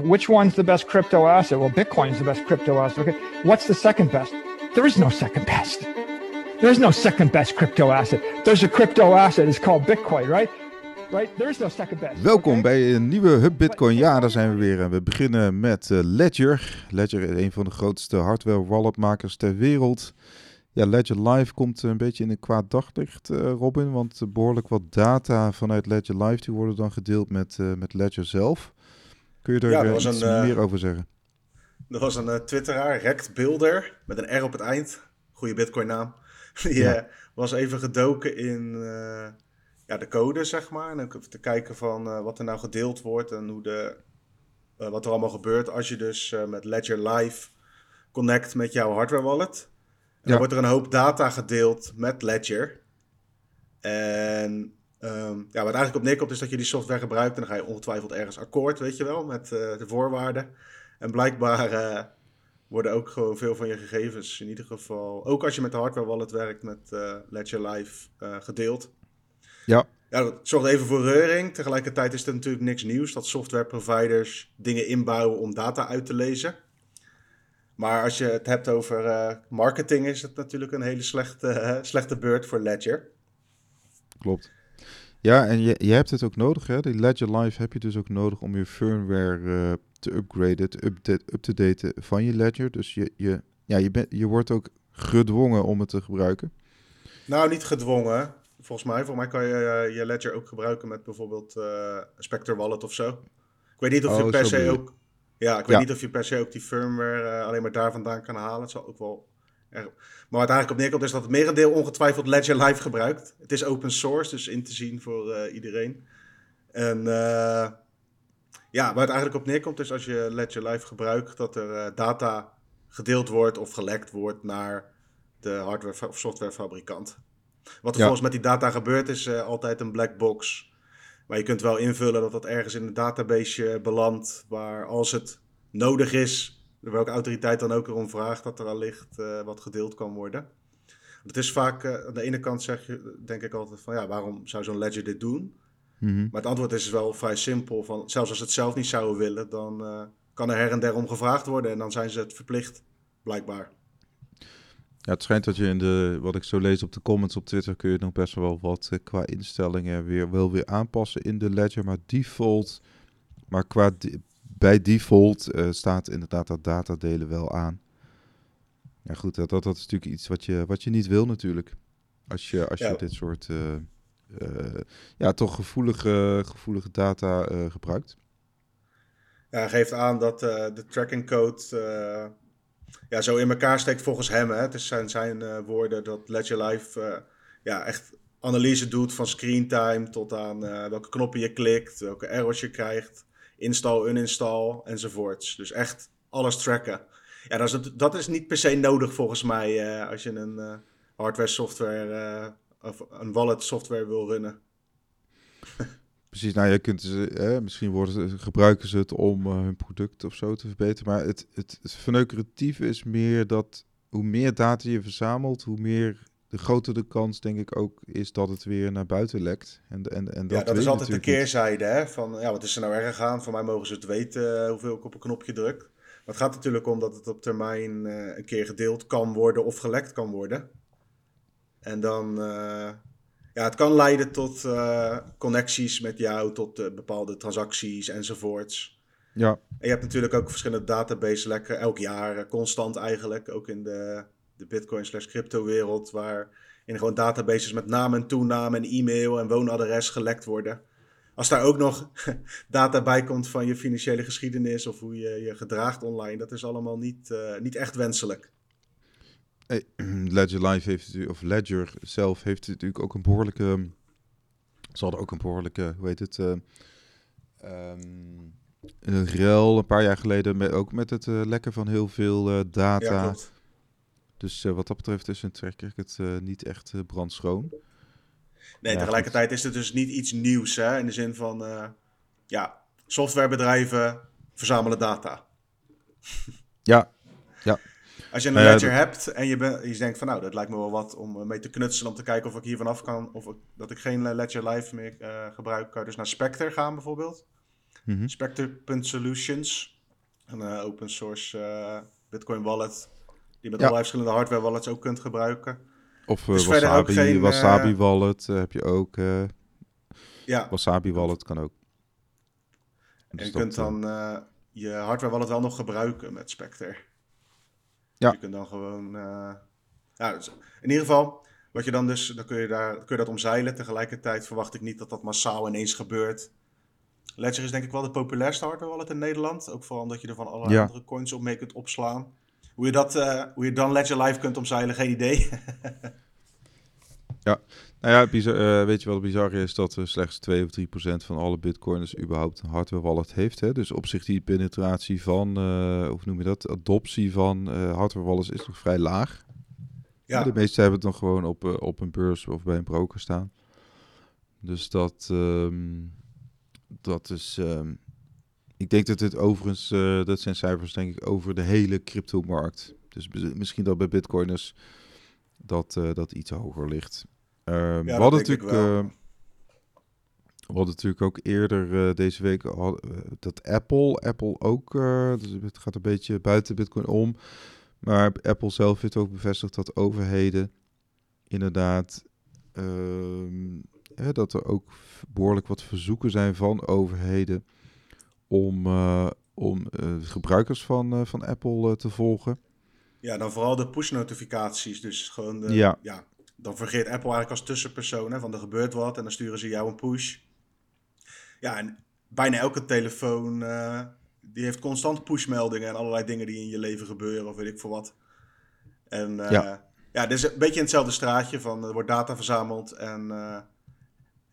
Which one's the best crypto asset? Well, Bitcoin's the best crypto asset. Okay. What's the second best? There is no second best. There is no second best crypto asset. There's a crypto asset. It's called Bitcoin, right? Right? There is no second best. Welkom okay? bij een nieuwe Hub Bitcoin. Ja, daar zijn we weer. En we beginnen met uh, Ledger. Ledger is een van de grootste hardware walletmakers ter wereld. Ja, Ledger Live komt een beetje in een kwaad daglicht, uh, Robin. Want behoorlijk wat data vanuit Ledger Live die worden dan gedeeld met, uh, met Ledger zelf. Kun je er Ja, er was iets een, uh, meer over zeggen? Er was een uh, twitteraar, Rect Builder, met een R op het eind. Goede bitcoin naam. Die Ja. uh, was even gedoken in ja, de code, zeg maar. En ook even te kijken van wat er nou gedeeld wordt en hoe de, wat er allemaal gebeurt als je dus met Ledger Live connect met jouw hardware wallet. En Ja. dan wordt er een hoop data gedeeld met Ledger. En ehm, ja, wat eigenlijk op neerkomt is dat je die software gebruikt en dan ga je ongetwijfeld ergens akkoord, weet je wel, met uh, de voorwaarden. En blijkbaar uh, worden ook gewoon veel van je gegevens, in ieder geval, ook als je met de hardware wallet werkt, met uh, Ledger Live uh, gedeeld. Ja. Ja, dat zorgt even voor reuring. Tegelijkertijd is er natuurlijk niks nieuws dat software providers dingen inbouwen om data uit te lezen. Maar als je het hebt over uh, marketing, is het natuurlijk een hele slechte, slechte beurt voor Ledger. Klopt. Ja, en je, je hebt het ook nodig, hè? Die Ledger Live heb je dus ook nodig om je firmware uh, te upgraden, te update, up te daten van je Ledger. Dus je, je, ja, je, bent je wordt ook gedwongen om het te gebruiken. Nou, niet gedwongen. Volgens mij, volgens mij kan je uh, je Ledger ook gebruiken met bijvoorbeeld uh, Spectre Wallet of zo. Ik weet niet of Oh, je per zo se ook. Ja, ik weet Ja. niet of je per se ook die firmware alleen maar daar vandaan kan halen. Het zal ook wel. Maar wat eigenlijk op neerkomt is dat het merendeel ongetwijfeld Ledger Live gebruikt. Het is open source, dus in te zien voor uh, iedereen. En uh, ja, waar het eigenlijk op neerkomt is als je Ledger Live gebruikt, dat er uh, data gedeeld wordt of gelekt wordt naar de hardware of softwarefabrikant. Wat er Ja. volgens met die data gebeurt is altijd een black box. Maar je kunt wel invullen dat dat ergens in een database belandt, waar als het nodig is, welke autoriteit dan ook erom vraagt, dat er al ligt uh, wat gedeeld kan worden. Het is vaak, uh, aan de ene kant zeg je, denk ik altijd van ja, waarom zou zo'n ledger dit doen? Mhm. Maar het antwoord is wel vrij simpel. Van, zelfs als ze het zelf niet zouden willen, dan uh, kan er her en der om gevraagd worden en dan zijn ze het verplicht, blijkbaar. Ja, het schijnt dat je in de, wat ik zo lees op de comments op Twitter, kun je nog best wel wat qua instellingen weer, wel weer aanpassen in de ledger. Maar default, maar qua bij default uh, staat inderdaad dat datadelen wel aan. Ja goed, dat, dat, dat is natuurlijk iets wat je, wat je niet wil natuurlijk. Als je, als je Ja. dit soort, uh, uh, ja toch gevoelige, gevoelige data gebruikt. Ja, hij geeft aan dat de tracking code ja, zo in elkaar steekt volgens hem. Hè. Het is zijn, zijn woorden dat Ledger Live ja, echt analyse doet van screen time tot aan welke knoppen je klikt, welke errors je krijgt, install, uninstall enzovoorts. Dus echt alles tracken. Ja, dat is, dat is niet per se nodig volgens mij uh, als je een uh, hardware software uh, of een wallet software wil runnen. Precies, nou je kunt ze, eh, misschien worden gebruiken ze het om hun product of zo te verbeteren. Maar het, het, het is meer dat hoe meer data je verzamelt, hoe meer de groter de kans, denk ik, ook is dat het weer naar buiten lekt. En, en, en dat ja, dat is altijd de keerzijde. Hè? Van, ja, wat is er nou erg aan? Voor mij mogen ze het weten uh, hoeveel ik op een knopje druk. Maar het gaat natuurlijk om dat het op termijn uh, een keer gedeeld kan worden of gelekt kan worden. En dan, uh, ja, het kan leiden tot uh, connecties met jou, tot bepaalde transacties enzovoorts. Ja, En je hebt natuurlijk ook verschillende database lekken, elk jaar, constant eigenlijk, ook in de, de bitcoin slash crypto wereld, waar in gewoon databases met naam en toename en e-mail en woonadres gelekt worden. Als daar ook nog data bij komt van je financiële geschiedenis of hoe je je gedraagt online, dat is allemaal niet, uh, niet echt wenselijk. Hey, Ledger Live heeft of Ledger zelf heeft natuurlijk ook een behoorlijke, ze hadden ook een behoorlijke, hoe heet het, uh, um, een rel een paar jaar geleden, met, ook met het uh, lekken van heel veel data. Ja. Dus uh, wat dat betreft is een het uh, niet echt uh, brandschoon. Nee, ja, tegelijkertijd is het dus niet iets nieuws, hè? in de zin van, ja, softwarebedrijven verzamelen data. Ja, ja. Als je een ledger hebt en je, ben, je denkt van, nou, dat lijkt me wel wat om mee te knutselen, om te kijken of ik hier vanaf kan, of ik, dat ik geen Ledger Live meer uh, gebruik, kan dus naar Spectre gaan bijvoorbeeld. Mhm. Spectre.solutions, een eh, open source eh, Bitcoin wallet, die met Ja. allerlei verschillende hardware wallets ook kunt gebruiken. Of eh, Dus verder ook Wasabi, geen, Wasabi eh, Wallet eh, heb je ook. eh, Ja, Wasabi Wallet kan ook. en Dus je kunt eh, dan eh, je hardware wallet wel nog gebruiken met Spectre. Ja. Je kunt dan gewoon, eh, ja, dus in ieder geval, wat je dan dus, dan kun je, daar, kun je dat omzeilen. Tegelijkertijd verwacht ik niet dat dat massaal ineens gebeurt. Ledger is denk ik wel de populairste hardware wallet in Nederland. Ook vooral omdat je er van allerlei Ja. andere coins op mee kunt opslaan. Hoe je, dat, eh, hoe je dan Ledger Live kunt omzeilen, geen idee. Nou ja, bizar, eh, weet je wat bizar is? Dat er slechts 2 of 3 procent van alle bitcoiners überhaupt een hardware wallet heeft. Hè? Dus op zich die penetratie van, eh hoe noem je dat, adoptie van eh hardware wallets is nog vrij laag. ja, De meeste hebben het nog gewoon op, eh, op een beurs of bij een broker staan. Dus dat, ehm, dat is... ehm, ik denk dat dit overigens, eh, dat zijn cijfers denk ik over de hele cryptomarkt. Dus mis- misschien dat bij bitcoiners dat, eh, dat iets hoger ligt. Ehm, Ja, we, hadden natuurlijk, eh, we hadden natuurlijk ook eerder deze week al- dat Apple, Apple ook, dus het gaat een beetje buiten Bitcoin om. Maar Apple zelf heeft ook bevestigd dat overheden inderdaad ehm, hè, dat er ook behoorlijk wat verzoeken zijn van overheden om, eh, om eh, gebruikers van, eh, van Apple te volgen. ja, dan vooral de push notificaties. Dus gewoon de, Ja. ja. dan vergeet Apple eigenlijk als tussenpersoon hè, van er gebeurt wat en dan sturen ze jou een push. Ja, en bijna elke telefoon die heeft constant pushmeldingen en allerlei dingen die in je leven gebeuren of weet ik veel wat. En Ja. ja, dit is een beetje in hetzelfde straatje van er wordt data verzameld en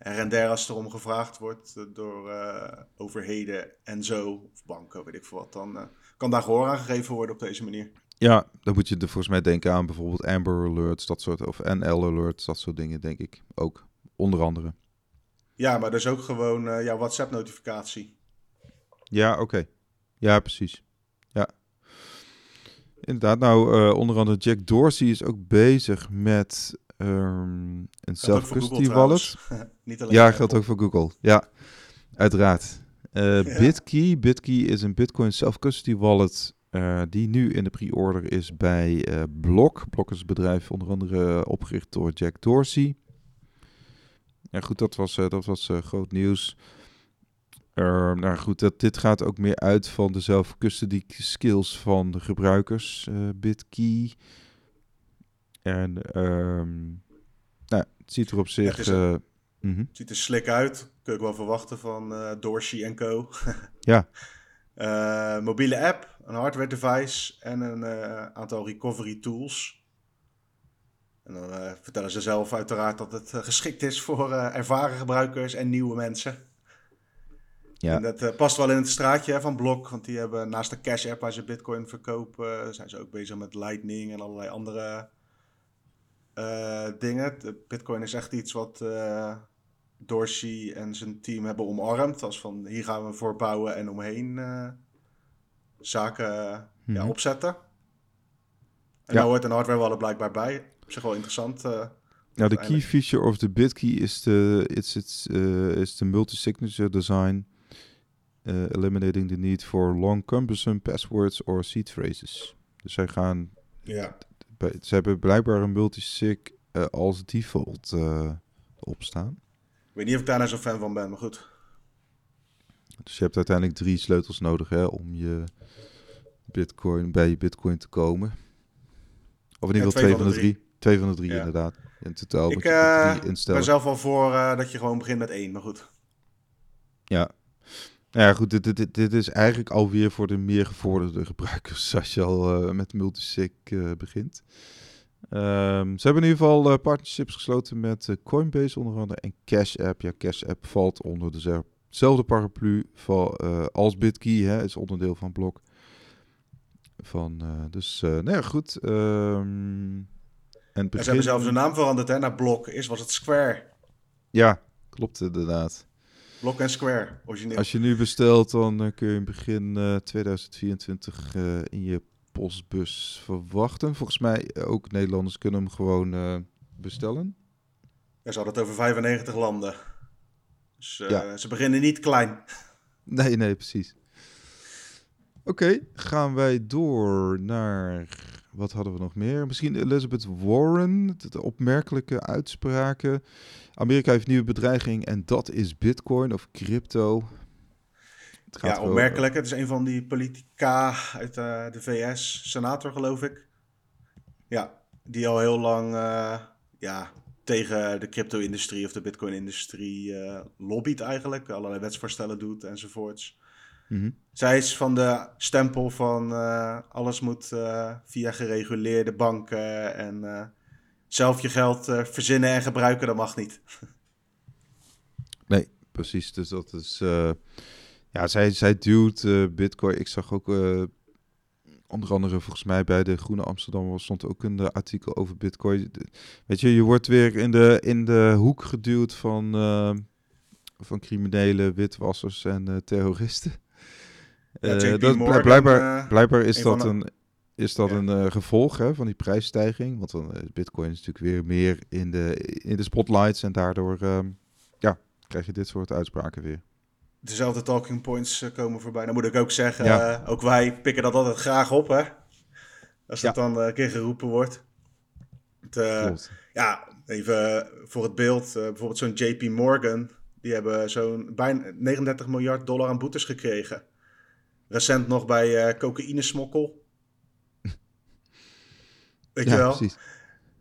en der als er om gevraagd wordt eh, door eh, overheden en zo, of banken, weet ik veel wat, dan eh, kan daar gehoor aan gegeven worden op deze manier. Ja, dan moet je er volgens mij denken aan bijvoorbeeld Amber Alerts, dat soort, of NL Alerts, dat soort dingen, denk ik ook. Onder andere. Ja, maar dus ook gewoon eh jouw WhatsApp-notificatie. Ja, oké. Ja, precies. Ja. Inderdaad, nou, onder andere Jack Dorsey is ook bezig met ehm, een self-custody wallet. Niet alleen Ja, geldt ook voor Google. Ja, uiteraard. Eh, Ja. Bitkey. Bitkey is een Bitcoin self-custody wallet eh, die nu in de pre-order is bij eh Block. Block is een bedrijf onder andere eh, opgericht door Jack Dorsey. Ja, goed, dat was, eh, dat was eh, groot nieuws. Ehm, nou goed, dat, dit gaat ook meer uit van de self-custody skills van de gebruikers. eh Bitkey. En ehm, nou, het ziet er op zich... het een- eh, mhm. Ziet er slik uit. Kun ik wel verwachten van eh Dorsey en Co. Ja. Eh, mobiele app, een hardware device en een aantal recovery tools. En dan vertellen ze zelf uiteraard dat het geschikt is voor ervaren gebruikers en nieuwe mensen. Ja. En dat past wel in het straatje hè, van Block, want die hebben naast de Cash app waar ze Bitcoin verkopen, zijn ze ook bezig met Lightning en allerlei andere eh, dingen. De Bitcoin is echt iets wat eh, Dorsey en zijn team hebben omarmd. Als van hier gaan we voor bouwen en omheen eh, zaken ja, Mhm. opzetten. En Ja. daar hoort een hardware wallet blijkbaar bij. Op zich wel interessant. Nou, de key feature of the Bitkey is de it's, it's, uh, is the multi-signature design, uh, eliminating the need for long cumbersome passwords or seed phrases. Dus zij gaan, ja. Ze hebben blijkbaar een multisig uh, als default uh, opstaan. Ik weet niet of ik daar nou zo'n fan van ben, maar goed. Dus je hebt uiteindelijk drie sleutels nodig hè, om je Bitcoin bij je Bitcoin te komen. Of in ieder geval twee van de drie. Twee van de drie, Ja. inderdaad. In totaal Ik moet je eh, drie ben zelf wel voor dat je gewoon begint met één, maar goed. Ja. Nou ja, goed, dit, dit, dit, is eigenlijk alweer voor de meer gevorderde gebruikers als je al eh, met multisig eh, begint. Ehm, ze hebben in ieder geval eh, partnerships gesloten met Coinbase onder andere en Cash App. Ja, Cash App valt onder dezelfde paraplu van, als Bitkey, hè, is onderdeel van Blok. Van, dus, nou ja, goed. ehm, en begin... ze hebben zelfs de naam veranderd hè, naar Blok. Eerst was het Square. Ja, klopt inderdaad. Blok en Square, origineel. Als je nu bestelt, dan eh, kun je in begin eh, 2024 eh, in je postbus verwachten. Volgens mij eh, ook Nederlanders kunnen hem gewoon eh, bestellen. Ja, ze hadden het over 95 landen. Dus eh, Ja. ze beginnen niet klein. Nee, nee, precies. Oké, gaan wij door naar. Wat hadden we nog meer? Misschien Elizabeth Warren. De opmerkelijke uitspraken. Amerika heeft nieuwe bedreiging en dat is Bitcoin of crypto. ja, opmerkelijk. Het is een van die politica uit uh, de VS, senator geloof ik. Ja, die al heel lang uh, ja, tegen de crypto-industrie of de Bitcoin-industrie lobbyt eigenlijk. Allerlei wetsvoorstellen doet enzovoorts. Mhm. Zij is van de stempel van uh, alles moet uh, via gereguleerde banken en uh, zelf je geld verzinnen en gebruiken, dat mag niet. nee, precies. Dus dat is. ja, zij, zij duwt Bitcoin. Ik zag ook onder andere volgens mij bij de Groene Amsterdam stond ook een artikel over Bitcoin. Weet je, je wordt weer in de, in de hoek geduwd van, van criminelen, witwassers en terroristen. Ja, uh, dat, Morgan, blijkbaar, uh, blijkbaar is dat een, is dat ja. een uh, gevolg hè, van die prijsstijging. Want dan is Bitcoin is natuurlijk weer meer in de, in de spotlights. En daardoor ehm, ja, krijg je dit soort uitspraken weer. Dezelfde talking points komen voorbij. Dan moet ik ook zeggen, ook wij pikken dat altijd graag op. Hè? Als dat dan een keer geroepen wordt. Het, ja, even voor het beeld. bijvoorbeeld zo'n JP Morgan. Die hebben zo'n bijna 39 miljard dollar aan boetes gekregen. Recent nog bij uh, cocaïnesmokkel. Weet je wel? Precies.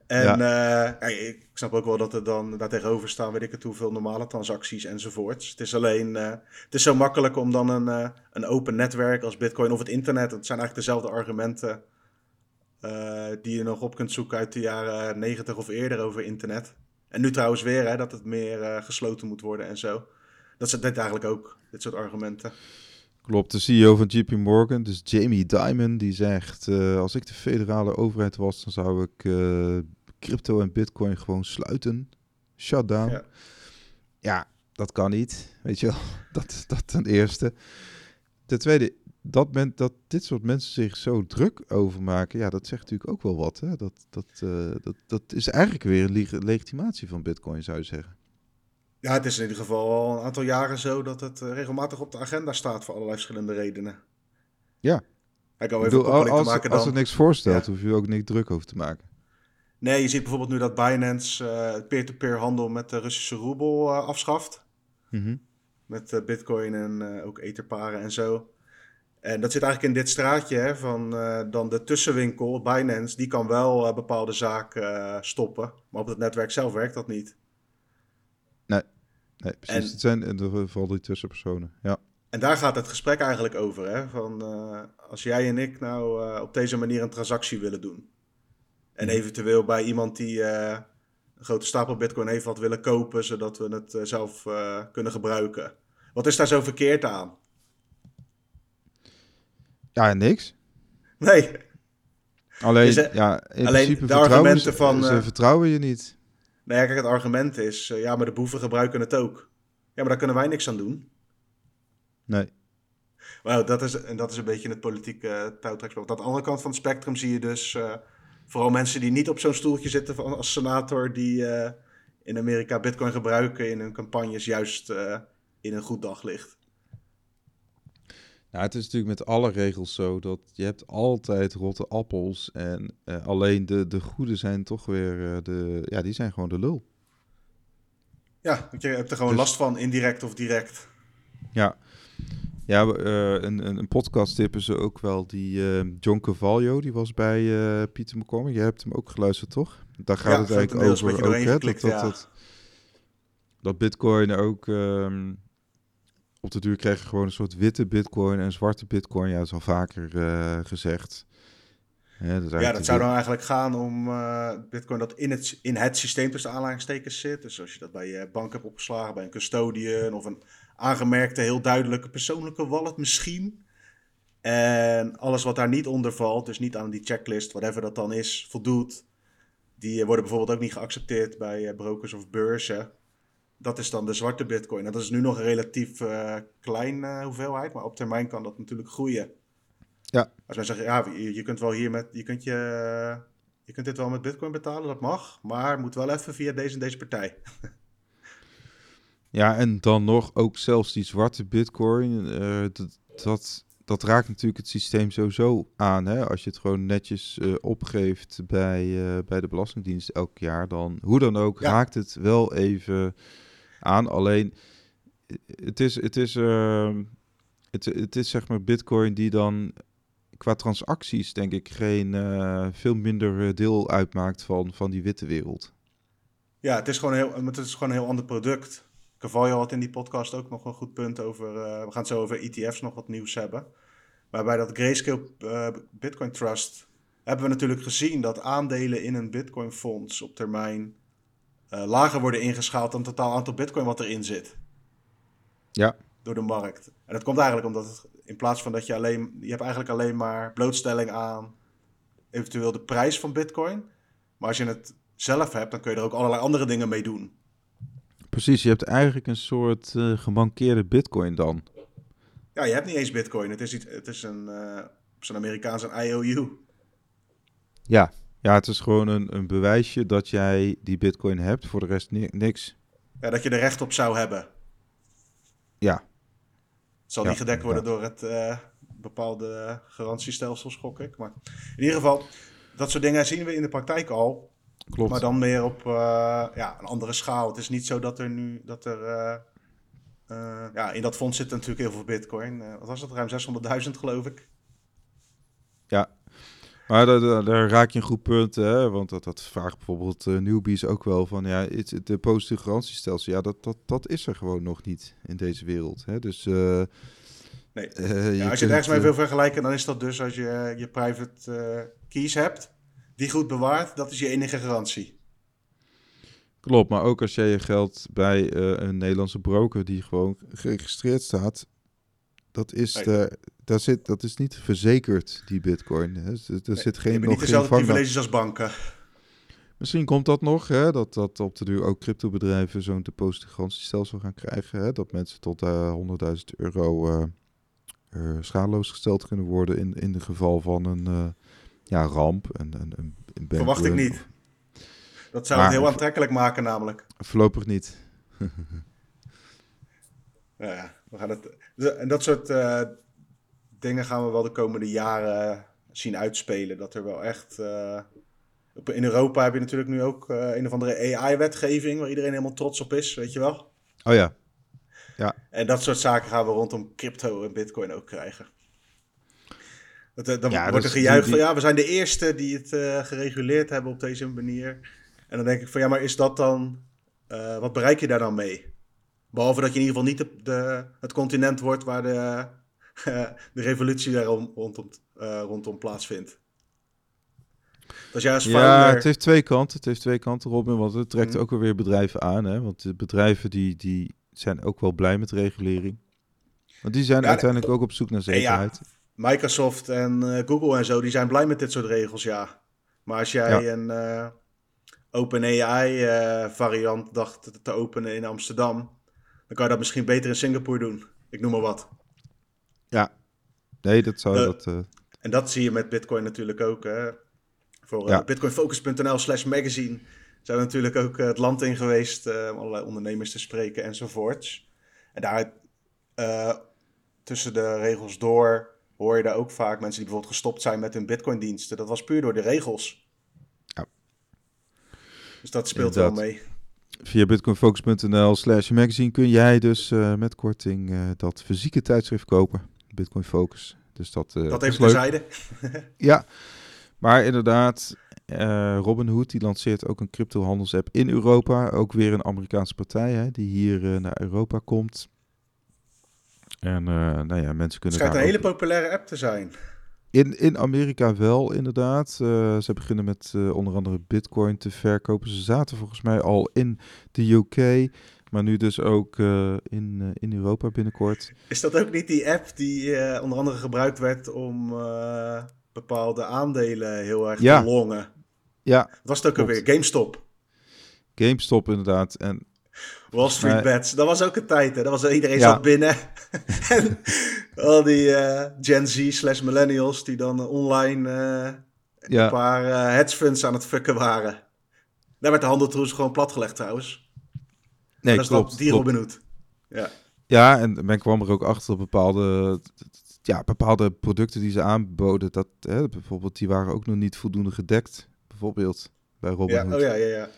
En ja. uh, ik snap ook wel dat er dan daar tegenover staan, weet ik het hoeveel normale transacties enzovoorts. Het is alleen, uh, het is zo makkelijk om dan een, uh, een open netwerk als Bitcoin of het internet, het zijn eigenlijk dezelfde argumenten die je nog op kunt zoeken uit de jaren 90 of eerder over internet. En nu trouwens weer, hè, dat het meer gesloten moet worden en zo. Dat is dit eigenlijk ook, dit soort argumenten. Klopt, de CEO van JP Morgan, dus Jamie Dimon, die zegt: uh, Als ik de federale overheid was, dan zou ik uh, crypto en bitcoin gewoon sluiten. Shutdown. Ja. ja, dat kan niet. Weet je wel, dat, dat ten eerste. Ten tweede, dat, men, dat dit soort mensen zich zo druk over maken, ja, dat zegt natuurlijk ook wel wat. Hè? Dat, dat, uh, dat, dat is eigenlijk weer een legitimatie van bitcoin, zou je zeggen. Ja, het is in ieder geval al een aantal jaren zo dat het eh, regelmatig op de agenda staat voor allerlei verschillende redenen. Ja. Ik kan even bedoel, als, te maken als er niks voorstelt, ja. hoef je ook niks druk over te maken. Nee, je ziet bijvoorbeeld nu dat Binance uh, peer-to-peer handel met de Russische roebel uh, afschaft. -hmm. Met uh, bitcoin en ook etherparen en zo. En dat zit eigenlijk in dit straatje hè, van dan de tussenwinkel, Binance, die kan wel bepaalde zaken stoppen. Maar op het netwerk zelf werkt dat niet. Nee. Precies. En, het zijn geval die tussenpersonen. Ja. En daar gaat het gesprek eigenlijk over. Hè? Van, uh, als jij en ik nou uh, op deze manier een transactie willen doen. En mhm. eventueel bij iemand die uh, een grote stapel bitcoin heeft wat willen kopen, zodat we het zelf kunnen gebruiken. Wat is daar zo verkeerd aan? Ja, niks. Nee. Alleen, dus, ja, in alleen principe de argumenten van. Ze vertrouwen je niet. Nou ja, kijk, het argument is, uh, ja, maar de boeven gebruiken het ook. Ja, maar daar kunnen wij niks aan doen. Nee. Well, dat is, en dat is een beetje het politieke uh, touwtrekspel. Op de andere kant van het spectrum zie je dus uh, vooral mensen die niet op zo'n stoeltje zitten van, als senator, die uh, in Amerika bitcoin gebruiken in hun campagnes, juist in een goed daglicht. Nou, het is natuurlijk met alle regels zo dat je hebt altijd rotte appels en uh, alleen de, de goede zijn toch weer uh, de, ja, die zijn gewoon de lul. Ja, je hebt er gewoon dus, last van, indirect of direct. Ja, ja uh, een, een, een podcast tippen ze ook wel, die John Cavallo, die was bij Pieter McCormick. Je hebt hem ook geluisterd, toch? Daar gaat ja, het eigenlijk over ook, hè, dat, dat, ja. dat, dat, Bitcoin ook... Um, op de duur krijg je gewoon een soort witte bitcoin en zwarte bitcoin. Ja, dat is al vaker uh, gezegd. Ja, dat, ja, dat zou dan eigenlijk gaan om uh, bitcoin dat in het, in het systeem tussen aanhalingstekens zit. Dus als je dat bij je bank hebt opgeslagen, bij een custodian of een aangemerkte, heel duidelijke persoonlijke wallet misschien. En alles wat daar niet onder valt, dus niet aan die checklist, whatever dat dan is, voldoet. Die worden bijvoorbeeld ook niet geaccepteerd bij brokers of beurzen dat is dan de zwarte bitcoin. Dat is nu nog een relatief uh, kleine uh, hoeveelheid, maar op termijn kan dat natuurlijk groeien. Ja. Als wij zeggen, ja, je, je kunt wel hier met, je kunt je, je kunt dit wel met bitcoin betalen, dat mag, maar moet wel even via deze en deze partij. Ja, en dan nog ook zelfs die zwarte bitcoin. eh, dat, dat, dat raakt natuurlijk het systeem sowieso aan. Hè? Als je het gewoon netjes eh, opgeeft bij, eh, bij de Belastingdienst elk jaar, dan hoe dan ook Ja. raakt het wel even aan. Alleen het is, het is, ehm, het, het is zeg maar bitcoin die dan qua transacties denk ik geen eh, veel minder eh, deel uitmaakt van, van die witte wereld. Ja, het is gewoon heel, het is gewoon een heel ander product. Cavallo had in die podcast ook nog een goed punt over. eh, we gaan zo over ETF's nog wat nieuws hebben. Maar bij dat Grayscale Bitcoin Trust hebben we natuurlijk gezien dat aandelen in een Bitcoin fonds op termijn lager worden ingeschaald dan het totaal aantal Bitcoin wat erin zit. Ja. Door de markt. En dat komt eigenlijk omdat het, in plaats van dat je alleen, je hebt eigenlijk alleen maar blootstelling aan eventueel de prijs van Bitcoin. Maar als je het zelf hebt, dan kun je er ook allerlei andere dingen mee doen. Precies, je hebt eigenlijk een soort eh, gemankeerde bitcoin dan. Ja, je hebt niet eens Bitcoin. Het is, iets, het is een, eh op zijn Amerikaans een IOU. Ja, ja het is gewoon een, een bewijsje dat jij die bitcoin hebt, voor de rest ni- niks. Ja, dat je er recht op zou hebben. Ja, Het zal Ja, niet gedekt worden door het eh, bepaalde garantiestelsel, schok ik. Maar in ieder geval, dat soort dingen zien we in de praktijk al. klopt. Maar dan meer op eh, ja, een andere schaal. Het is niet zo dat er nu dat er. eh, ja, in dat fonds zit natuurlijk heel veel bitcoin. Wat was het? Ruim 600.000 geloof ik. Maar daar, daar, raak je een goed punt, hè? want dat, dat vraagt bijvoorbeeld eh, newbies ook wel van, ja, het, de positieve garantiestelsel, ja, dat, dat, dat is er gewoon nog niet in deze wereld. Hè? Dus eh, Nee. eh, Ja, als je het ergens mee wil vergelijken, dan is dat dus als je je private keys hebt, die goed bewaart, dat is je enige garantie. Klopt, maar ook als jij je geld bij een Nederlandse broker die gewoon geregistreerd staat, dat is, de, daar zit, dat is niet verzekerd, die bitcoin. Hè? Dus er Nee, zit geen, nog niet geen dezelfde vangnet. privileges als banken. Misschien komt dat nog, hè? Dat, dat op de duur ook cryptobedrijven zo'n deposito garantiestelsel gaan krijgen. Hè? Dat mensen tot eh 100.000 euro eh, schadeloos gesteld kunnen worden in, in de geval van een eh, ja, ramp. En, en, een, een Verwacht ik niet. Dat zou Maar- het heel aantrekkelijk maken namelijk. Voorlopig niet. Ja, we gaan het, en dat soort eh, dingen gaan we wel de komende jaren zien uitspelen. Dat er wel echt... eh, op- in Europa heb je natuurlijk nu ook eh, een of andere AI-wetgeving... waar iedereen helemaal trots op is, weet je wel? Oh ja, En dat soort zaken gaan we rondom crypto en bitcoin ook krijgen. Dat, dan Ja, wordt er gejuicht die- van ja, we zijn de eerste die het gereguleerd hebben op deze manier. En dan denk ik van ja, maar is dat dan, wat bereik je daar dan mee? Behalve dat je in ieder geval niet de, de- het continent wordt waar de, de revolutie daar om- rondom, eh, rondom plaatsvindt. Dus ja het heeft twee kanten. Het heeft twee kanten, Robin. Want het trekt Mhm. ook alweer bedrijven aan. Hè? Want de bedrijven die, die zijn ook wel blij met regulering. Want die zijn Ja, uiteindelijk ook op zoek naar ja. zekerheid. Microsoft en eh, Google en zo, die zijn blij met dit soort regels, ja. Maar als jij Ja. een eh OpenAI eh, variant dacht te openen in Amsterdam, dan kan je dat misschien beter in Singapore doen. Ik noem maar wat. Nee, dat zou dat... eh, En dat zie je met Bitcoin natuurlijk ook. Hè. Voor eh, Ja. bitcoinfocus.nl slash magazine zijn we natuurlijk ook eh, het land in geweest om allerlei ondernemers te spreken enzovoorts. En daar tussen de regels door hoor je daar ook vaak mensen die bijvoorbeeld gestopt zijn met hun Bitcoin-diensten. Dat was puur door de regels. Ja. Dus dat speelt wel mee. Via bitcoinfocus.nl slash magazine kun jij dus eh, met korting eh, dat fysieke tijdschrift kopen. Bitcoin Focus. Dus dat, eh, Dat even terzijde. Ja, maar inderdaad, Robinhood die lanceert ook een cryptohandelsapp in Europa. Ook weer een Amerikaanse partij hè, die hier naar Europa komt. En nou ja, mensen Het kunnen schijnt een hele populaire app te zijn. In, in Amerika wel, inderdaad. Eh, ze beginnen met eh, onder andere bitcoin te verkopen. Ze zaten volgens mij al in de UK, maar nu dus ook eh, in, in Europa binnenkort. Is dat ook niet die app die onder andere gebruikt werd om bepaalde aandelen heel erg Ja. te longen? Ja, Wat was het ook Klopt. alweer? GameStop. GameStop inderdaad. En Wall Street Bets. Dat was ook een tijd, hè? Dat was, iedereen Ja. zat binnen. en al die eh, Gen Z slash millennials die dan eh, online eh, ja, een paar eh hedge funds aan het fucken waren. Daar werd de handeltroes gewoon platgelegd trouwens. Nee, dat is klopt, dat, die. Robin Hood. Ja. ja, en men kwam er ook achter op bepaalde, ja, bepaalde producten die ze aanboden. Dat, hè, bijvoorbeeld, die waren ook nog niet voldoende gedekt. Bijvoorbeeld bij Robin ja, Hood. Oh ja, ja, ja.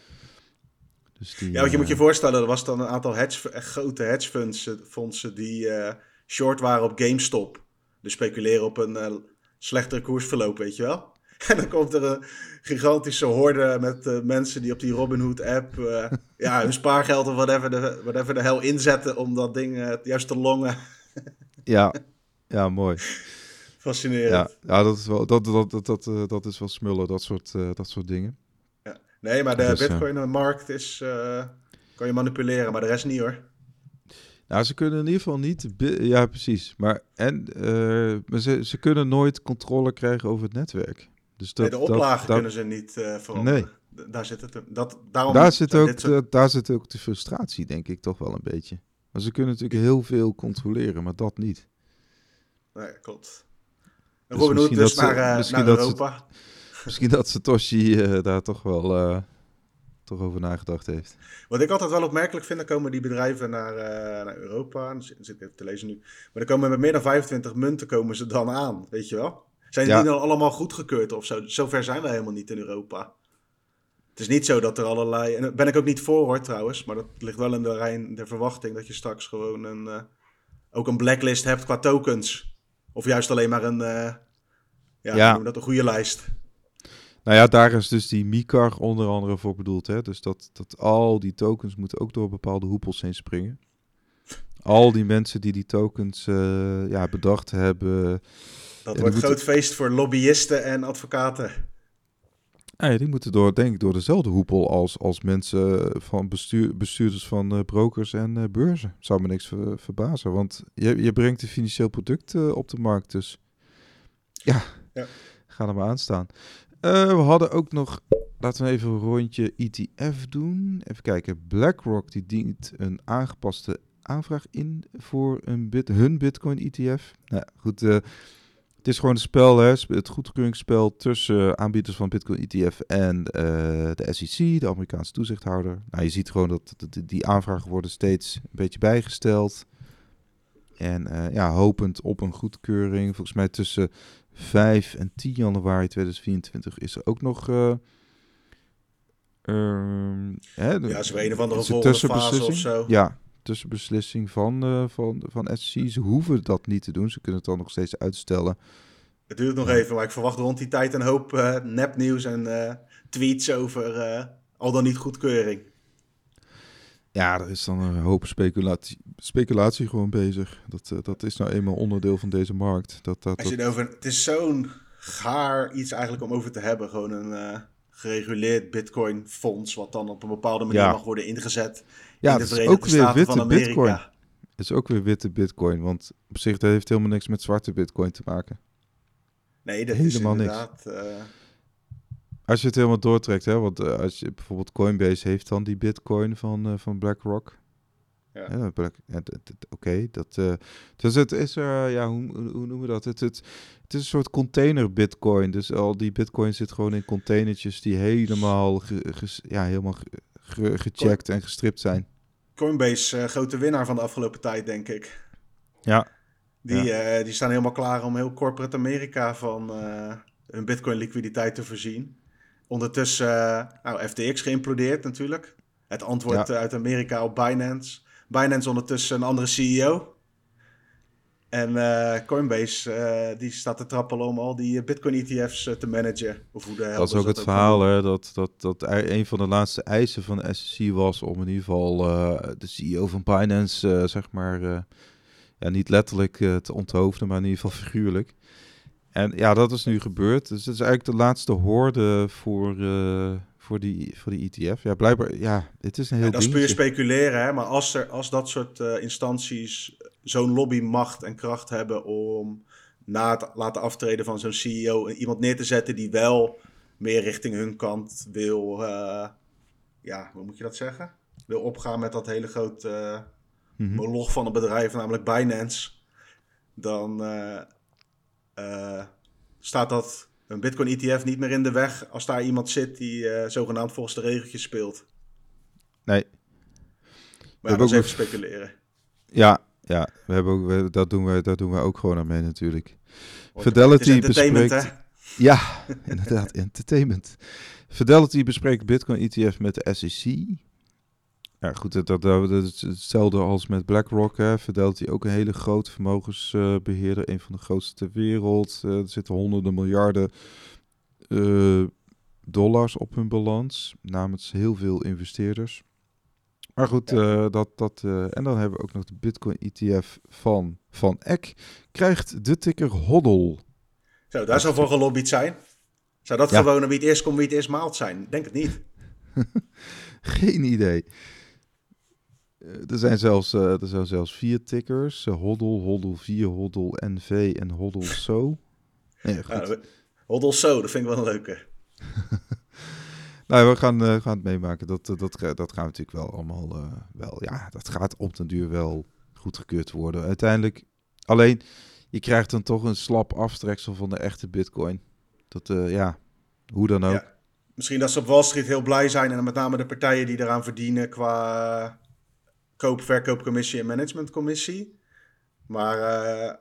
Dus die, ja, want je moet je voorstellen, er was dan een aantal hedge, grote hedge funds, fondsen die uh, short waren op GameStop. Dus speculeren op een uh, slechtere koersverloop, weet je wel. En dan komt er een gigantische horde met uh, mensen die op die Robinhood app uh, ja, hun spaargeld of whatever de, whatever de hel inzetten om dat ding juist te longen. ja. ja, mooi. Fascinerend. Ja, ja dat, is wel, dat, dat, dat, dat, dat is wel smullen, dat soort, dat soort dingen. Ja. Nee, maar de dus, Bitcoin-markt is, kan je manipuleren, maar de rest niet hoor. Nou, ze kunnen in ieder geval niet. Ja, precies. Maar en uh, ze, ze kunnen nooit controle krijgen over het netwerk. Dus dat, nee, de oplagen kunnen ze niet uh, veranderen. Nee. Daar zit het. Dat, daarom daar, zit ook, soort... daar zit ook de frustratie, denk ik, toch wel een beetje. Maar ze kunnen natuurlijk heel veel controleren, maar dat niet. Nee, klopt. Dus Robin Hood dus naar, uh, naar Europa. Ze, misschien dat Satoshi uh, daar toch wel toch over nagedacht heeft. Wat ik altijd wel opmerkelijk vind, dan komen die bedrijven naar, uh, naar Europa. Dan zit ik even te lezen nu. Maar dan komen met meer dan 25 munten komen ze dan aan, weet je wel? Zijn die dan allemaal goedgekeurd of zo? Zover zijn we helemaal niet in Europa. Het is niet zo dat er allerlei... En daar ben ik ook niet voor hoor trouwens. Maar dat ligt wel in de lijn der verwachting dat je straks gewoon een, uh, ook een blacklist hebt qua tokens. Of juist alleen maar een... Uh, ja, ja. dat een goede lijst. Nou ja, daar is dus die MICAR onder andere voor bedoeld. Hè? Dus dat, dat al die tokens moeten ook door bepaalde hoepels heen springen. Al die mensen die die tokens uh, ja, bedacht hebben. Dat wordt een groot feest voor lobbyisten en advocaten. Ja, die moeten door, denk ik, door dezelfde hoepel als, als mensen van bestuur, bestuurders van uh, brokers en uh, beurzen. Zou me niks ver, verbazen, want je, je brengt een financieel product op de markt. Dus ja, ja. ga er maar aan staan. Uh, we hadden ook nog, laten we even een rondje ETF doen. Even kijken, BlackRock die dient een aangepaste aanvraag in voor een hun Bitcoin ETF. Nou goed, uh, het is gewoon een spel, hè, het goedkeuringsspel tussen aanbieders van Bitcoin ETF en uh, de SEC, de Amerikaanse toezichthouder. Nou, je ziet gewoon dat, die aanvragen worden steeds een beetje bijgesteld. En ja, hopend op een goedkeuring. Volgens mij tussen 5 en 10 januari 2024 is er ook nog. Uh, hè, ja, ze een of andere volgende fase of zo. Ja, tussenbeslissing van, uh, van, van SC. Ze hoeven dat niet te doen. Ze kunnen het dan nog steeds uitstellen. Het duurt nog even, maar ik verwacht rond die tijd een hoop uh, nepnieuws en tweets over al dan niet goedkeuring. Ja, er is dan een hoop speculatie, speculatie gewoon bezig. Dat, uh, dat is nou eenmaal onderdeel van deze markt. Dat, dat, Als je het, over, het is zo'n gaar iets eigenlijk om over te hebben. Gewoon een uh, gereguleerd bitcoin fonds... wat dan op een bepaalde manier ja. mag worden ingezet ja, in de Verenigde ook Staten weer witte van Amerika. Bitcoin. Het is ook weer witte bitcoin, want op zich dat heeft helemaal niks met zwarte bitcoin te maken. Nee, dat Helemaal is inderdaad... Niks. Uh, als je het helemaal doortrekt, hè, want uh, als je bijvoorbeeld Coinbase heeft dan die Bitcoin van, uh, van BlackRock. Ja. ja Black, Oké, okay, dat. Uh, dus het is er, ja, hoe, hoe noemen we dat? Het, het, het is een soort container Bitcoin. Dus al die Bitcoin zit gewoon in containertjes die helemaal, ge, ge, ja, helemaal ge, gecheckt en gestript zijn. Coinbase, grote winnaar van de afgelopen tijd, denk ik. Ja. Die, ja. die staan helemaal klaar om heel corporate Amerika van hun Bitcoin liquiditeit te voorzien. Ondertussen, uh, nou, FTX geïmplodeerd natuurlijk. Het antwoord uit Amerika op Binance. Binance ondertussen een andere CEO. En uh, Coinbase, uh, die staat te trappelen om al die Bitcoin-ETF's te managen. Of hoe de dat is ook het verhaal, hè, dat, dat, dat een van de laatste eisen van de SEC was om in ieder geval de CEO van Binance, zeg maar, ja, niet letterlijk te onthoofden, maar in ieder geval figuurlijk. En ja, dat is nu gebeurd. Dus het is eigenlijk de laatste hoorde voor, uh, voor, die, voor die ETF. Ja, blijkbaar, ja, het is een heel ja, Dat is puur speculeren, hè. Maar als, er, als dat soort uh, instanties zo'n lobbymacht en kracht hebben om na het laten aftreden van zo'n CEO iemand neer te zetten die wel meer richting hun kant wil, uh, ja, hoe moet je dat zeggen? Wil opgaan met dat hele grote mm -hmm. moloch van een bedrijf, namelijk Binance. Dan uh, staat dat een Bitcoin ETF niet meer in de weg als daar iemand zit die uh, zogenaamd volgens de regeltjes speelt. Nee. Maar ja, dat is even speculeren. Ja, ja we hebben ook, we, dat, doen we, dat doen we ook gewoon aan mee natuurlijk. Fidelity bespreekt... Ja, inderdaad, entertainment. Fidelity bespreekt Bitcoin ETF met de SEC. Ja, goed, dat, dat, is hetzelfde als met BlackRock. Hè. Fidelity ook een hele grote vermogensbeheerder, een van de grootste ter wereld. Uh, er zitten honderden miljarden uh, dollars op hun balans, namens heel veel investeerders. Maar goed, uh, dat, dat, en dan hebben we ook nog de Bitcoin ETF van Van Eck. Krijgt de ticker HODL. Zo, daar zou voor gelobbyd zijn. Zou dat gewoon wie het eerst komt, wie het eerst maalt zijn? Denk het niet. Geen idee. Eh, er zijn zelfs, uh, er zijn zelfs vier tickers. Uh, Hoddle, Hoddle 4, Hoddle NV en Hoddle So. Nee, goed. Hoddle So, dat vind ik wel een leuke. nou, we gaan, uh, gaan het meemaken. Dat, dat, dat gaan we natuurlijk wel allemaal wel... Ja, dat gaat op den duur wel goedgekeurd worden. Uiteindelijk, alleen, je krijgt dan toch een slap aftreksel van de echte bitcoin. Dat, ja, hoe dan ook. Ja. Misschien dat ze op Wall Street heel blij zijn en met name de partijen die eraan verdienen qua koop-verkoopcommissie en managementcommissie. Maar uh,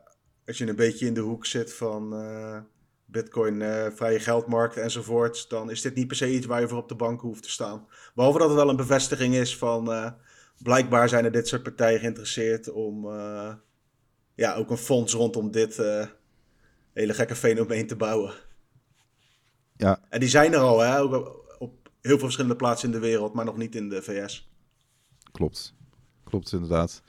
als je een beetje in de hoek zit van uh, Bitcoin, uh, vrije geldmarkt enzovoort, dan is dit niet per se iets waar je voor op de bank hoeft te staan. Behalve dat het wel een bevestiging is van blijkbaar zijn er dit soort partijen geïnteresseerd om ja, ook een fonds rondom dit hele gekke fenomeen te bouwen. Ja. En die zijn er al, hè, ook op heel veel verschillende plaatsen in de wereld, maar nog niet in de VS. Klopt klopt inderdaad.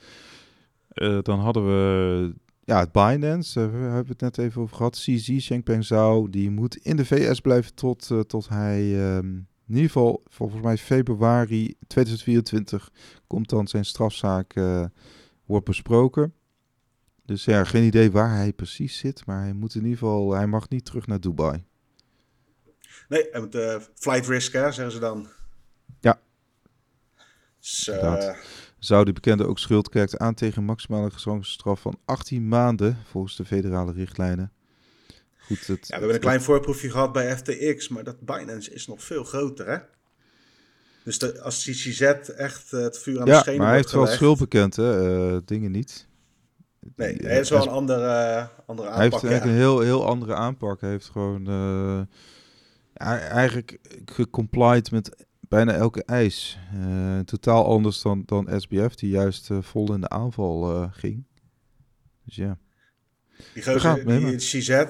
Uh, dan hadden we ja, het Binance, uh, we hebben het net even over gehad. CZ Chengpeng Zhao, die moet in de VS blijven tot, uh, tot hij, um, in ieder geval volgens mij februari 2024 komt dan zijn strafzaak wordt besproken. Dus ja, geen idee waar hij precies zit, maar hij moet in ieder geval, hij mag niet terug naar Dubai. Nee, hij moet flight risk, hè, zeggen ze dan. Ja. Dus, zou de bekende ook schuld krijgt aan tegen maximale gevangenisstraf van 18 maanden volgens de federale richtlijnen. Goed, het, ja, we hebben een klein voorproefje gehad bij FTX, maar dat Binance is nog veel groter, hè? Dus de, als CCZ echt uh, het vuur aan de schenen wordt maar hij heeft wel schuld bekend, hè? Uh, dingen niet. Nee, hij heeft wel een andere, andere aanpak. Hij heeft eigenlijk een heel, heel andere aanpak. Hij heeft gewoon uh, eigenlijk gecomplied met bijna elke eis. Uh, totaal anders dan, dan SBF, die juist uh, vol in de aanval uh, ging. Dus ja. Die gozer, die CZ,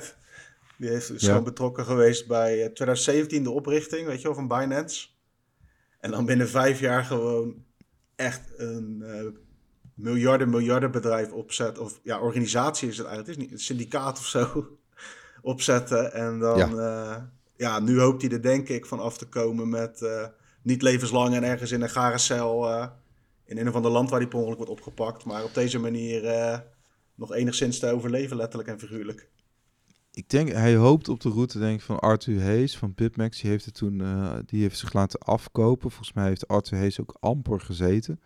die heeft, is ja. gewoon betrokken geweest bij 2017 de oprichting, weet je wel, van Binance. En dan binnen vijf jaar gewoon echt een miljarden, miljarden bedrijf opzet. Of ja, organisatie is het eigenlijk. Het is niet een syndicaat of zo. opzetten. En dan, ja. ja, nu hoopt hij er denk ik van af te komen met niet levenslang en ergens in een gare cel uh, in een of ander land waar die per ongeluk wordt opgepakt. Maar op deze manier uh, nog enigszins te overleven, letterlijk en figuurlijk. Ik denk, hij hoopt op de route denk ik, van Arthur Hayes van Bitmax. Die heeft, het toen, uh, die heeft zich laten afkopen. Volgens mij heeft Arthur Hayes ook amper gezeten.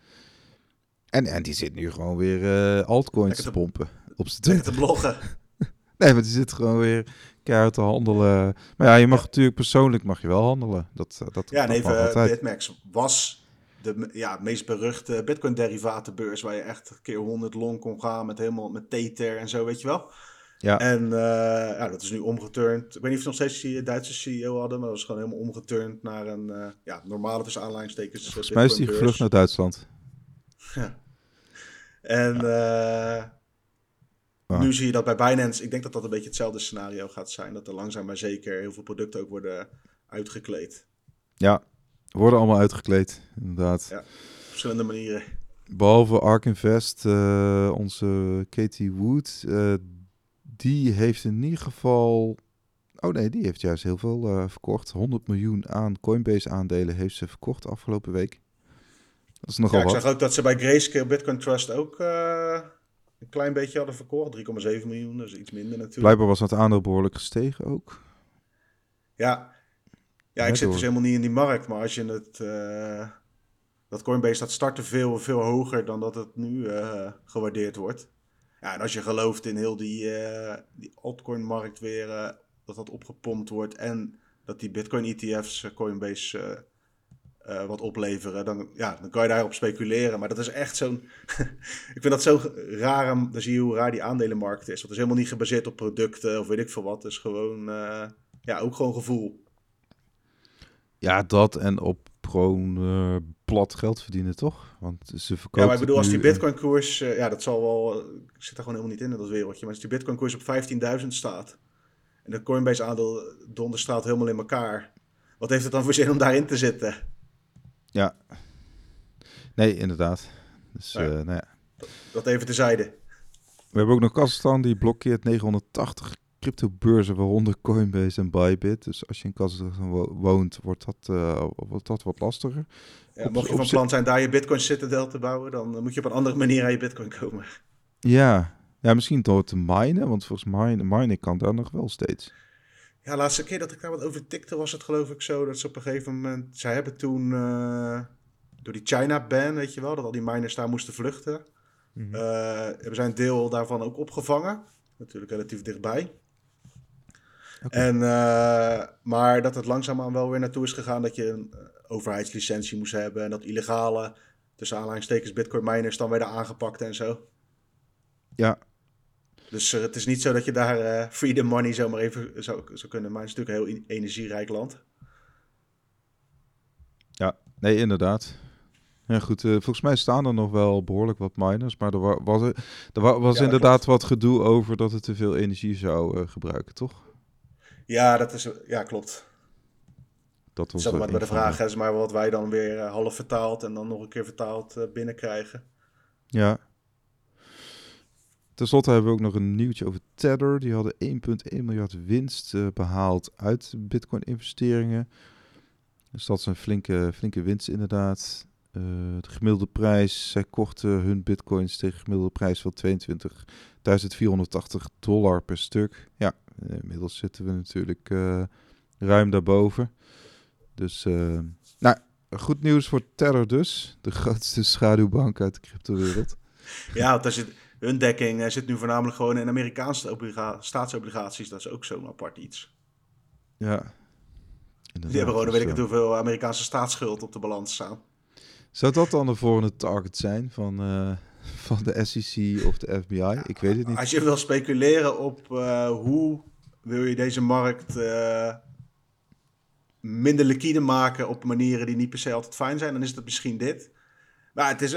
En, en die zit nu gewoon weer altcoins te, te pompen op zijn te bloggen. nee, maar die zit gewoon weer keihard te handelen. Maar ja, je mag natuurlijk persoonlijk mag je wel handelen. Dat, eh, dat, ja, nee, uh, Bitmax was de ja, meest beruchte Bitcoin-derivatenbeurs... waar je echt keer 100 long kon gaan met helemaal met Tether en zo, weet je wel. Ja. En uh, ja, dat is nu omgeturnd. Ik weet niet of ze nog steeds die Duitse CEO hadden... maar dat is gewoon helemaal omgeturnd naar een uh, ja, normale tussen aanleidingstekens. Volgens mij is die gevlucht naar Duitsland. Ja. En... Ja. Nu zie je dat bij Binance, ik denk dat dat een beetje hetzelfde scenario gaat zijn. Dat er langzaam maar zeker heel veel producten ook worden uitgekleed. Ja, worden allemaal uitgekleed, inderdaad. Ja, op verschillende manieren. Behalve Ark Invest, uh, onze Katie Wood, uh, die heeft in ieder geval... Oh nee, die heeft juist heel veel uh, verkocht. 100 miljoen aan Coinbase aandelen heeft ze verkocht afgelopen week. Dat is nogal ja, ik wat. zag ook dat ze bij Grayscale Bitcoin Trust ook een klein beetje hadden verkocht. 3,7 miljoen, dus iets minder natuurlijk. Blijkbaar was dat aandeel behoorlijk gestegen ook. Ja, ja ik zit dus helemaal niet in die markt. Maar als je het... Uh, dat Coinbase dat startte veel, veel hoger dan dat het nu uh, gewaardeerd wordt. Ja, en als je gelooft in heel die, uh, die altcoin-markt weer... dat dat opgepompt wordt en dat die Bitcoin-ETF's Coinbase eh, wat opleveren, dan, ja, dan kan je daarop speculeren. Maar dat is echt zo'n. ik vind dat zo raar. Dan zie je hoe raar die aandelenmarkt is. Het is helemaal niet gebaseerd op producten of weet ik veel wat. Het is gewoon. Uh, ja, ook gewoon gevoel. Ja, dat en op gewoon uh, plat geld verdienen, toch? Want ze verkopen. Ja, maar ik bedoel, als die Bitcoin-koers. ja, dat zal wel. Ik zit er gewoon helemaal niet in in dat wereldje. Maar als die Bitcoin-koers op 15.000 staat. En de Coinbase-aandeel donderstraalt helemaal in elkaar. Wat heeft het dan voor zin om daarin te zitten? Ja. Nee, inderdaad. Dus, ja. Uh, nou ja. Dat even tezijde. We hebben ook nog Kazachstan die blokkeert 980 cryptobeurzen, waaronder Coinbase en Bybit. Dus als je in Kazachstan woont, wordt dat, uh, wordt dat wat lastiger. Ja, mocht je van plan zijn daar je Bitcoin Citadel te bouwen, dan moet je op een andere manier aan je Bitcoin komen. Ja, ja misschien door te minen, want volgens mij minen kan daar nog wel steeds. Ja, laatste keer dat ik daar wat over tikte was het geloof ik zo dat ze op een gegeven moment... Zij hebben toen uh, door die China-ban, weet je wel, dat al die miners daar moesten vluchten. Mm -hmm. hebben zij een deel daarvan ook opgevangen. Natuurlijk relatief dichtbij. Okay. En, uh, maar dat het langzaamaan wel weer naartoe is gegaan dat je een overheidslicentie moest hebben. En dat illegale, tussen aanhalingstekens, bitcoin miners dan werden aangepakt en zo. Ja, dus uh, het is niet zo dat je daar uh, freedom money zomaar even zou, zou kunnen. Maar het is natuurlijk een heel energierijk land. Ja, nee, inderdaad. Ja, goed. Uh, volgens mij staan er nog wel behoorlijk wat miners. Maar er was, er, er was ja, inderdaad klopt. wat gedoe over dat het te veel energie zou gebruiken, toch? Ja, dat is, ja klopt. Dat was zeg maar, bij de vraag is maar wat wij dan weer half vertaald en dan nog een keer vertaald binnenkrijgen. Ja. Ten slotte hebben we ook nog een nieuwtje over Tether. Die hadden 1,1 miljard winst uh, behaald uit Bitcoin-investeringen. Dus dat is een flinke, flinke winst inderdaad. Uh, de gemiddelde prijs, zij kochten hun bitcoins tegen gemiddelde prijs van 22.480 dollar per stuk. Ja, inmiddels zitten we natuurlijk ruim daarboven. Dus, nou, goed nieuws voor Tether dus. De grootste schaduwbank uit de cryptowereld. Ja, want als je hun dekking zit nu voornamelijk gewoon in Amerikaanse staatsobligaties. Dat is ook zo'n apart iets. Ja. Die hebben gewoon, weet ik het, hoeveel Amerikaanse staatsschuld op de balans staan. Zou dat dan de volgende target zijn van, uh, van de SEC of de FBI? Ik weet het niet. Als je wil speculeren op uh, hoe wil je deze markt uh, minder liquide maken op manieren die niet per se altijd fijn zijn, dan is het misschien dit. Maar het is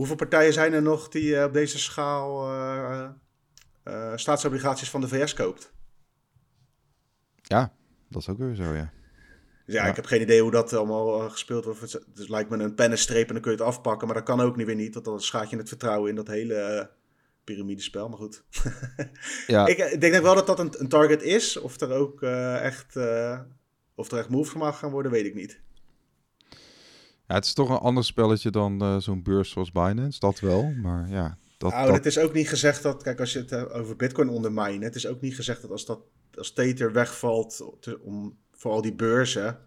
Hoeveel partijen zijn er nog die uh, op deze schaal uh, uh, staatsobligaties van de VS koopt? Ja, dat is ook weer zo, ja. Dus ja, ja, ik heb geen idee hoe dat allemaal gespeeld wordt. Het, lijkt me een pennenstreep en dan kun je het afpakken. Maar dat kan ook niet weer niet, want dan schaat je het vertrouwen in dat hele piramidespel. Maar goed. ja. ik, ik, denk wel dat dat een, een target is. Of er ook echt, of er echt moves gemaakt gaan worden, weet ik niet. Ja, het is toch een ander spelletje dan uh, zo'n beurs zoals Binance, dat wel. Maar ja, dat, nou, dat... het is ook niet gezegd dat, kijk, als je het uh, over Bitcoin ondermijnen, het is ook niet gezegd dat als dat als Tether wegvalt te, om, voor al die beurzen,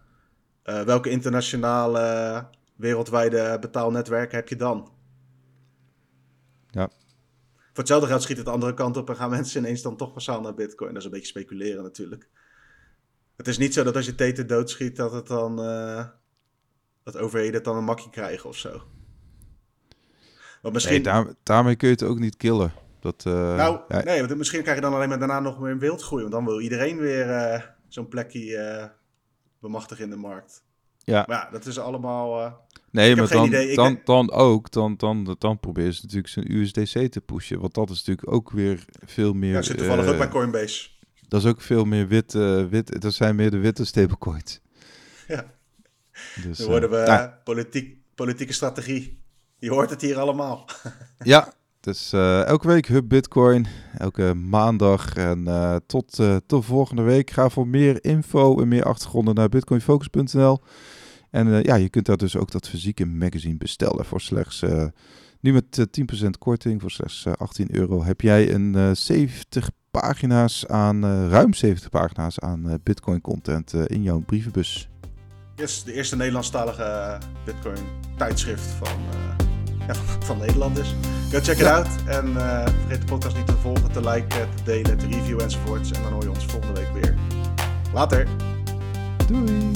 uh, welke internationale wereldwijde betaalnetwerken heb je dan? Ja. Voor hetzelfde geld schiet het de andere kant op en gaan mensen ineens dan toch massaal naar Bitcoin. Dat is een beetje speculeren natuurlijk. Het is niet zo dat als je Tether doodschiet, dat het dan dat overheden dan een makje krijgen of zo. Want misschien... Nee, daar, daarmee kun je het ook niet killen. Dat, uh, nou, ja. nee, want misschien krijg je dan alleen maar daarna nog meer wildgroei. Want dan wil iedereen weer uh, zo'n plekje uh, bemachtigen in de markt. Ja. Maar ja, dat is allemaal... nee, maar dan, idee. dan, dan ook, dan, dan, dan probeer je natuurlijk zijn USDC te pushen. Want dat is natuurlijk ook weer veel meer... Ja, zit toevallig ook bij Coinbase. Dat is ook veel meer wit, wit... Dat zijn meer de witte stablecoins. Ja. Dus, Dan worden we uh, politiek, politieke strategie. Je hoort het hier allemaal. ja, dus uh, elke week Hub Bitcoin, elke maandag. En uh, tot, tot volgende week. Ga voor meer info en meer achtergronden naar bitcoinfocus.nl. En ja, je kunt daar dus ook dat fysieke magazine bestellen voor slechts... nu met 10% korting voor slechts 18 euro heb jij een 70 pagina's aan, ruim 70 pagina's aan Bitcoin content in jouw brievenbus. Yes, de eerste Nederlandstalige Bitcoin tijdschrift van, uh, ja, van Nederland dus. Go check it out. En uh, vergeet de podcast niet te volgen, te liken, te delen, te reviewen enzovoorts. En dan hoor je ons volgende week weer. Later. Doei.